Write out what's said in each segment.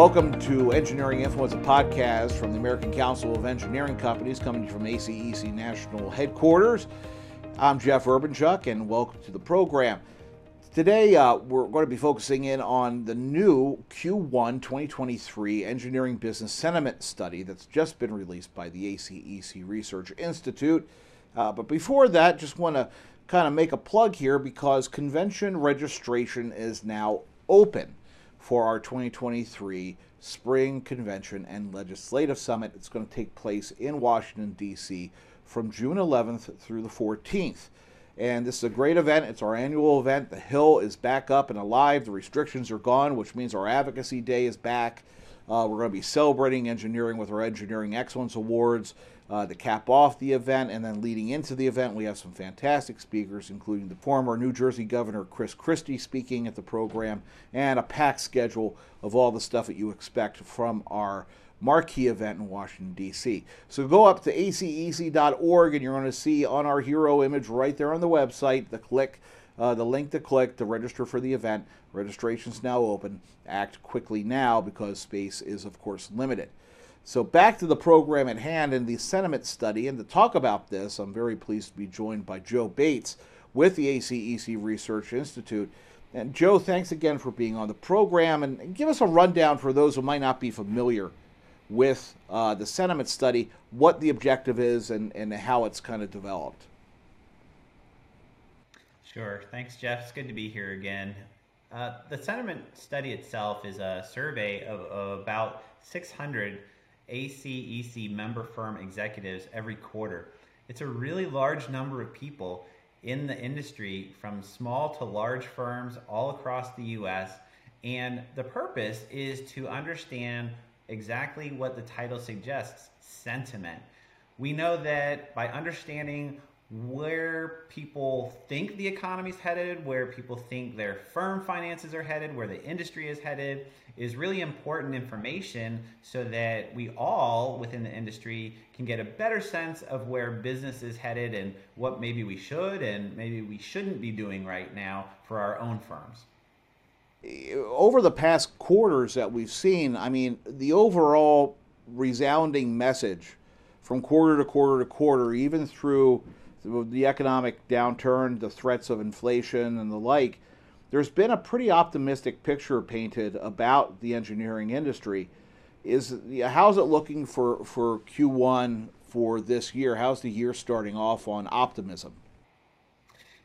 Welcome to Engineering Influence, a podcast from the American Council of Engineering Companies, coming from ACEC National Headquarters. I'm Jeff Urbanchuk, and welcome to the program. Today, uh, we're going to be focusing in on the new Q1 2023 Engineering Business Sentiment Study that's just been released by the ACEC Research Institute. Uh, but before that, just want to kind of make a plug here because convention registration is now open for our 2023 Spring Convention and Legislative Summit. It's going to take place in Washington, D.C. from June 11th through the 14th. And this is a great event. It's our annual event. The Hill is back up and alive. The restrictions are gone, which means our Advocacy Day is back. Uh, we're going to be celebrating engineering with our Engineering Excellence Awards uh, to cap off the event. And then leading into the event, we have some fantastic speakers, including the former New Jersey Governor Chris Christie speaking at the program, and a packed schedule of all the stuff that you expect from our marquee event in Washington, D.C. So go up to acec.org and you're going to see on our hero image right there on the website the click. Uh, the link to click to register for the event. Registration's now open. Act quickly now because space is, of course, limited. So back to the program at hand and the sentiment study. And to talk about this, I'm very pleased to be joined by Joe Bates with the ACEC Research Institute. And Joe, thanks again for being on the program and give us a rundown for those who might not be familiar with uh, the sentiment study, what the objective is and, and how it's kind of developed. Sure. Thanks, Jeff. It's good to be here again. Uh, the sentiment study itself is a survey of, of about 600 ACEC member firm executives every quarter. It's a really large number of people in the industry from small to large firms all across the US. And the purpose is to understand exactly what the title suggests sentiment. We know that by understanding where people think the economy is headed, where people think their firm finances are headed, where the industry is headed, is really important information so that we all within the industry can get a better sense of where business is headed and what maybe we should and maybe we shouldn't be doing right now for our own firms. Over the past quarters that we've seen, I mean, the overall resounding message from quarter to quarter to quarter, even through the economic downturn, the threats of inflation, and the like, there's been a pretty optimistic picture painted about the engineering industry. Is how's it looking for for Q1 for this year? How's the year starting off on optimism?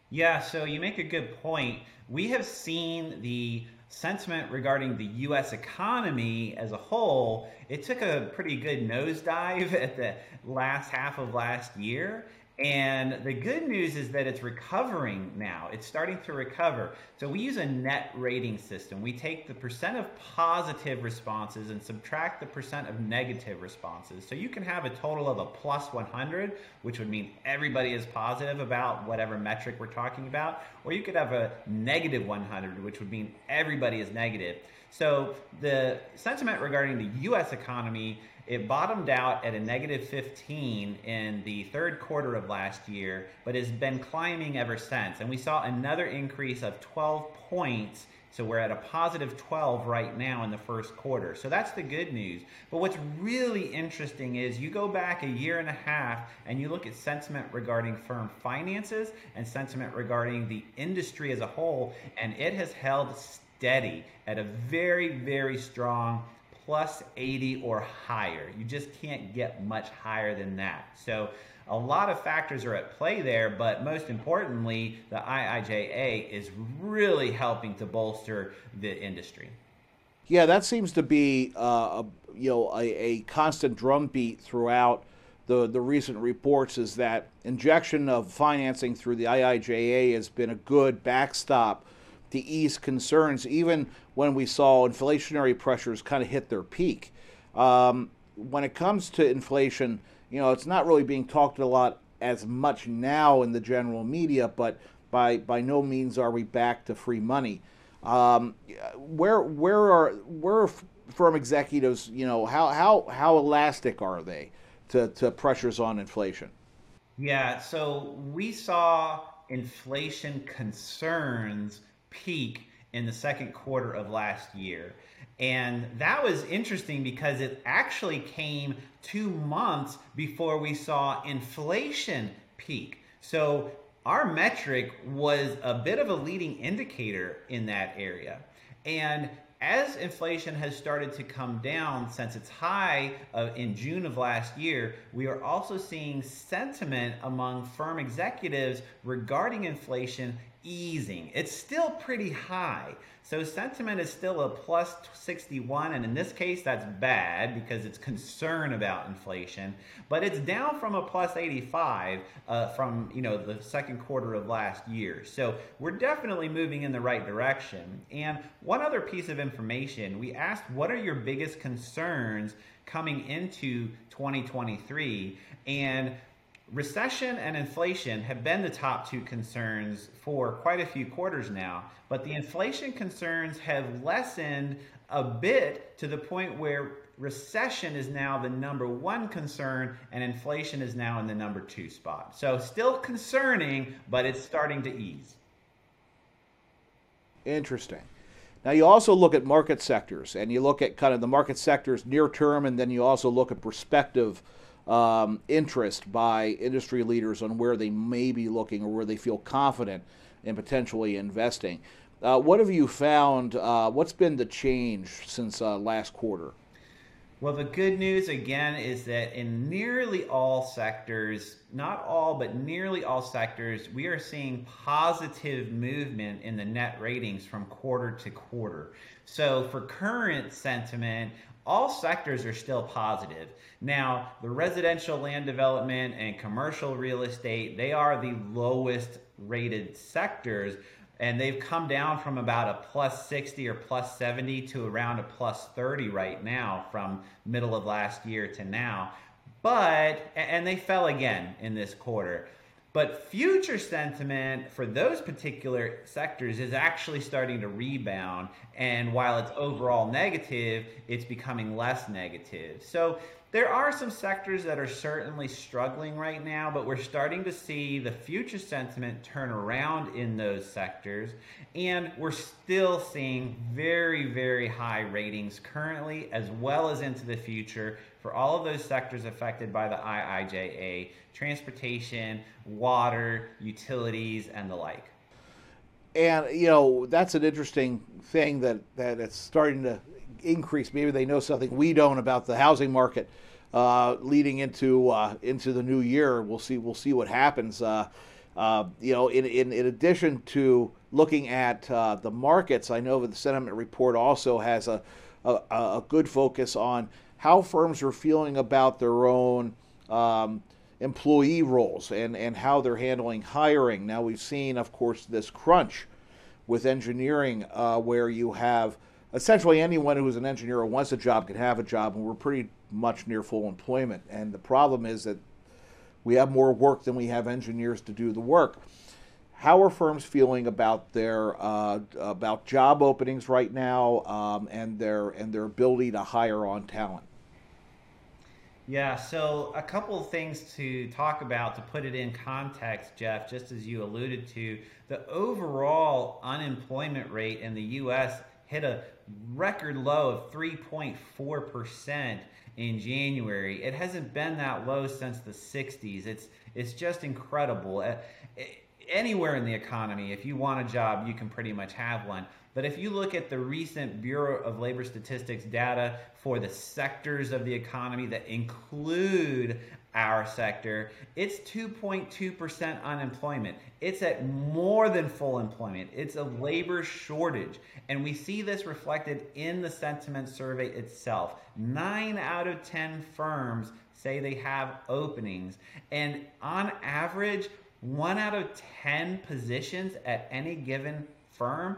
Yeah, so you make a good point. We have seen the sentiment regarding the U.S. economy as a whole. It took a pretty good nosedive at the last half of last year, and the good news is that it's recovering now. It's starting to recover. So we use a net rating system. We take the percent of positive responses and subtract the percent of negative responses. So you can have a total of a plus 100, which would mean everybody is positive about whatever metric we're talking about, or you could have a negative 100, which would mean everybody is negative. So the sentiment regarding the US economy it bottomed out at a negative 15 in the third quarter of last year, but has been climbing ever since. And we saw another increase of 12 points. So we're at a positive 12 right now in the first quarter. So that's the good news. But what's really interesting is you go back a year and a half and you look at sentiment regarding firm finances and sentiment regarding the industry as a whole, and it has held steady at a very, very strong plus 80 or higher. You just can't get much higher than that. So a lot of factors are at play there, but most importantly, the IIJA is really helping to bolster the industry. Yeah, that seems to be uh, a, you know a, a constant drumbeat throughout the the recent reports. Is that injection of financing through the IIJA has been a good backstop to ease concerns, even when we saw inflationary pressures kind of hit their peak. Um, when it comes to inflation, you know, it's not really being talked a lot as much now in the general media, but by by no means are we back to free money. Um, where where are where are firm executives? You know, how how how elastic are they to to pressures on inflation? Yeah, so we saw inflation concerns peak in the second quarter of last year. And that was interesting because it actually came two months before we saw inflation peak. So our metric was a bit of a leading indicator in that area. And as inflation has started to come down since its high uh, in June of last year, we are also seeing sentiment among firm executives regarding inflation easing. It's still pretty high. So sentiment is still a plus 61, and in this case, that's bad because it's concern about inflation. But it's down from a plus 85 uh, from you know the second quarter of last year. So we're definitely moving in the right direction. And one other piece of information: we asked, what are your biggest concerns coming into 2023? And Recession and inflation have been the top two concerns for quite a few quarters now, but the inflation concerns have lessened a bit to the point where recession is now the number one concern and inflation is now in the number two spot. So, still concerning, but it's starting to ease. Interesting. Now, you also look at market sectors and you look at kind of the market sectors near term, and then you also look at perspective um, interest by industry leaders on where they may be looking or where they feel confident in potentially investing. Uh, what have you found? Uh, what's been the change since uh, last quarter? Well, the good news again is that in nearly all sectors, not all, but nearly all sectors, we are seeing positive movement in the net ratings from quarter to quarter. So, for current sentiment, all sectors are still positive. Now, the residential land development and commercial real estate, they are the lowest rated sectors and they've come down from about a plus 60 or plus 70 to around a plus 30 right now from middle of last year to now. But and they fell again in this quarter. But future sentiment for those particular sectors is actually starting to rebound. And while it's overall negative, it's becoming less negative. So there are some sectors that are certainly struggling right now, but we're starting to see the future sentiment turn around in those sectors. And we're still seeing very, very high ratings currently, as well as into the future, for all of those sectors affected by the IIJA transportation, water, utilities, and the like. And you know that's an interesting thing that that it's starting to increase. Maybe they know something we don't about the housing market uh, leading into uh, into the new year. We'll see. We'll see what happens. Uh, uh you know, in, in, in addition to looking at uh, the markets, I know that the sentiment report also has a, a, a good focus on how firms are feeling about their own um, employee roles and, and how they're handling hiring. Now, we've seen, of course, this crunch with engineering uh, where you have essentially anyone who's an engineer or wants a job can have a job, and we're pretty much near full employment. And the problem is that we have more work than we have engineers to do the work. How are firms feeling about their uh, about job openings right now um, and their and their ability to hire on talent? Yeah, so a couple of things to talk about to put it in context, Jeff, just as you alluded to. The overall unemployment rate in the U.S. hit a record low of 3.4% in January. It hasn't been that low since the 60s. It's, it's just incredible. Uh, anywhere in the economy, if you want a job, you can pretty much have one. But if you look at the recent Bureau of Labor Statistics data for the sectors of the economy that include our sector, it's 2.2% unemployment. It's at more than full employment. It's a labor shortage. And we see this reflected in the sentiment survey itself. Nine out of 10 firms say they have openings. And on average, one out of 10 positions at any given firm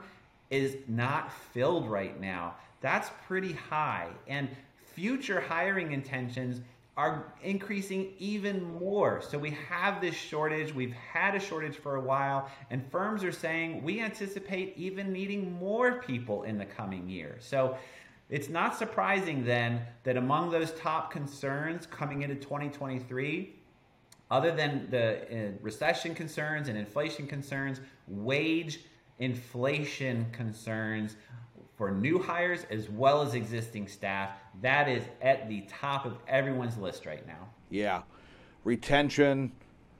is not filled right now. That's pretty high. And future hiring intentions are increasing even more. So we have this shortage. We've had a shortage for a while, and firms are saying we anticipate even needing more people in the coming year. So it's not surprising then that among those top concerns coming into 2023, other than the uh, recession concerns and inflation concerns, wage inflation concerns for new hires as well as existing staff. That is at the top of everyone's list right now. Yeah. Retention,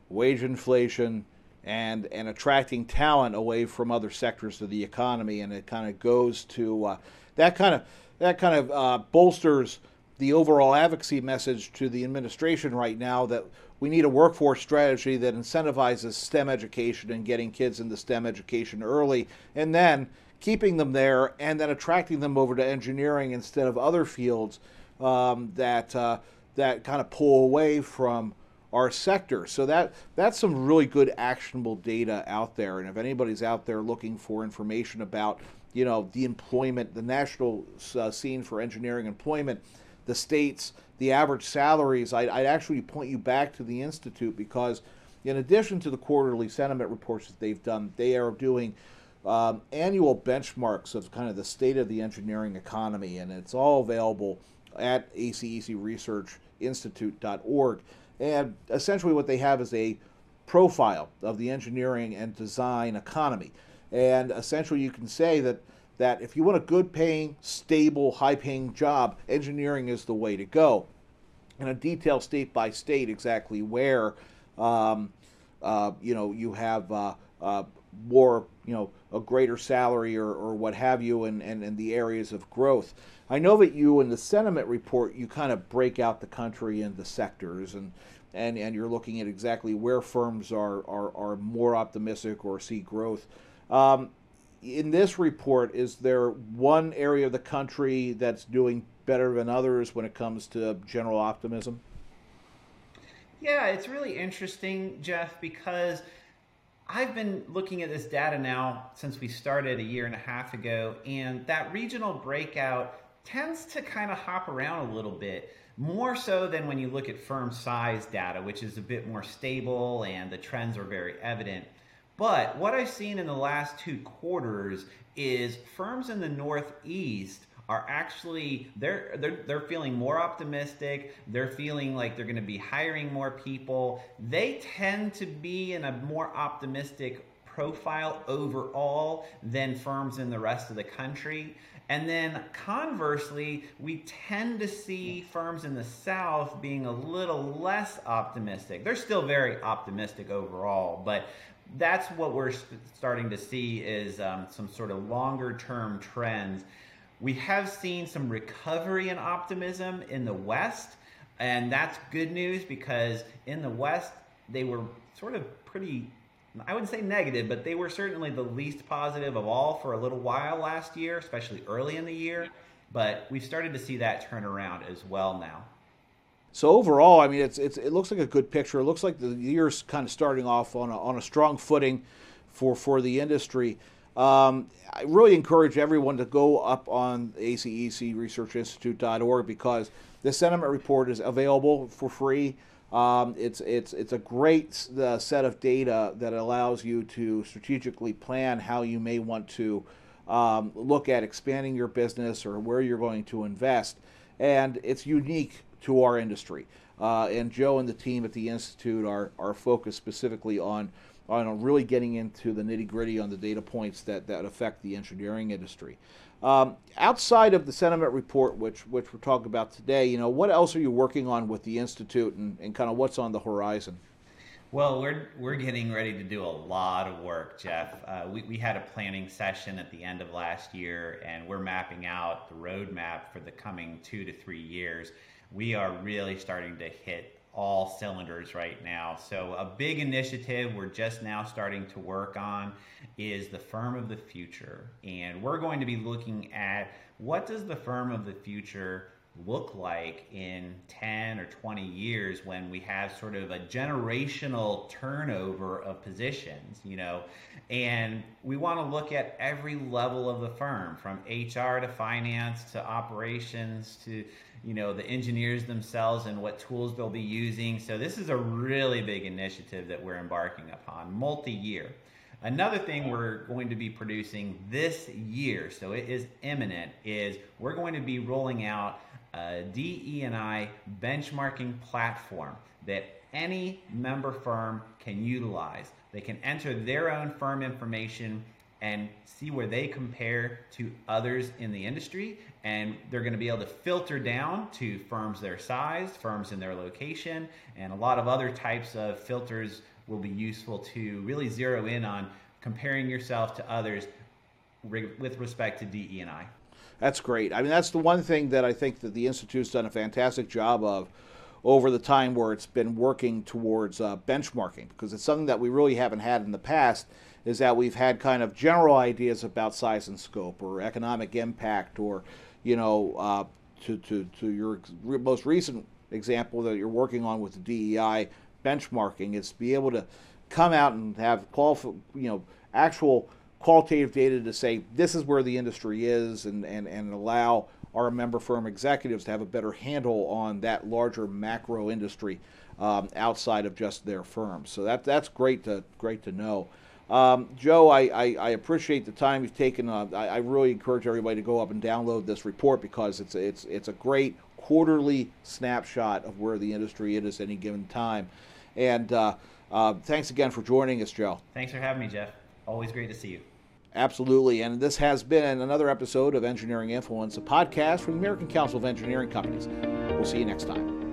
wage inflation, and, and attracting talent away from other sectors of the economy. And it kind of goes to uh, that kind of that kind of uh, bolsters the overall advocacy message to the administration right now that we need a workforce strategy that incentivizes STEM education and getting kids into STEM education early, and then keeping them there and then attracting them over to engineering instead of other fields um, that uh, that kind of pull away from our sector. So that that's some really good actionable data out there. And if anybody's out there looking for information about you know the employment, the national uh, scene for engineering employment, the states, the average salaries, I'd, I'd actually point you back to the institute because in addition to the quarterly sentiment reports that they've done, they are doing um, annual benchmarks of kind of the state of the engineering economy, and it's all available at acecresearchinstitute.org. And essentially, what they have is a profile of the engineering and design economy. And essentially, you can say that that if you want a good paying, stable, high paying job, engineering is the way to go. And a detail state by state exactly where um, uh, you know you have uh, uh, more you know a greater salary or, or what have you and, and, and the areas of growth. I know that you in the sentiment report you kind of break out the country into sectors and and, and you're looking at exactly where firms are, are, are more optimistic or see growth. Um, in this report, is there one area of the country that's doing better than others when it comes to general optimism? Yeah, it's really interesting, Jeff, because I've been looking at this data now since we started a year and a half ago, and that regional breakout tends to kind of hop around a little bit, more so than when you look at firm size data, which is a bit more stable and the trends are very evident. But what I've seen in the last two quarters is firms in the Northeast are actually they're they're they're feeling more optimistic. They're feeling like they're going to be hiring more people. They tend to be in a more optimistic profile overall than firms in the rest of the country. And then conversely, we tend to see firms in the South being a little less optimistic. They're still very optimistic overall, but that's what we're starting to see is um, some sort of longer term trends we have seen some recovery and optimism in the West, and that's good news because in the West, they were sort of pretty, I wouldn't say negative, but they were certainly the least positive of all for a little while last year, especially early in the year. But we've started to see that turn around as well now. So overall, I mean, it's, it's it looks like a good picture. It looks like the year's kind of starting off on a, on a strong footing for for the industry. Um, I really encourage everyone to go up on acecresearchinstitute.org because the sentiment report is available for free. Um, it's it's it's a great uh, set of data that allows you to strategically plan how you may want to um, look at expanding your business or where you're going to invest, and it's unique to our industry. Uh, and Joe and the team at the institute are are focused specifically on on really getting into the nitty gritty on the data points that, that affect the engineering industry. Um, outside of the sentiment report, which which we're talking about today, you know, what else are you working on with the institute, and, and kind of what's on the horizon? Well, we're we're getting ready to do a lot of work, Jeff. Uh, we we had a planning session at the end of last year, and we're mapping out the roadmap for the coming two to three years. We are really starting to hit all cylinders right now. So, a big initiative we're just now starting to work on is the firm of the future. And we're going to be looking at what does the firm of the future look like in 10 or 20 years when we have sort of a generational turnover of positions, you know, and we want to look at every level of the firm from HR to finance to operations to you know the engineers themselves and what tools they'll be using. So this is a really big initiative that we're embarking upon multi-year. Another thing we're going to be producing this year so it is imminent is we're going to be rolling out a DE&I benchmarking platform that any member firm can utilize they can enter their own firm information and see where they compare to others in the industry. And they're going to be able to filter down to firms their size, firms in their location, and a lot of other types of filters will be useful to really zero in on comparing yourself to others with respect to DE&I. That's great. I mean, that's the one thing that I think that the Institute's done a fantastic job of over the time where it's been working towards uh, benchmarking, because it's something that we really haven't had in the past, is that we've had kind of general ideas about size and scope or economic impact or, you know, uh, to, to, to your most recent example that you're working on with the DEI benchmarking is to be able to come out and have qualif- you know actual qualitative data to say this is where the industry is and, and, and allow our member firm executives to have a better handle on that larger macro industry um, outside of just their firm. So that that's great to great to know. Um, Joe, I, I, I, appreciate the time you've taken. Uh, I, I, really encourage everybody to go up and download this report because it's it's it's a great quarterly snapshot of where the industry is at any given time. And uh, uh, thanks again for joining us, Joe. Thanks for having me, Jeff. Always great to see you. Absolutely. And this has been another episode of Engineering Influence, a podcast from the American Council of Engineering Companies. We'll see you next time.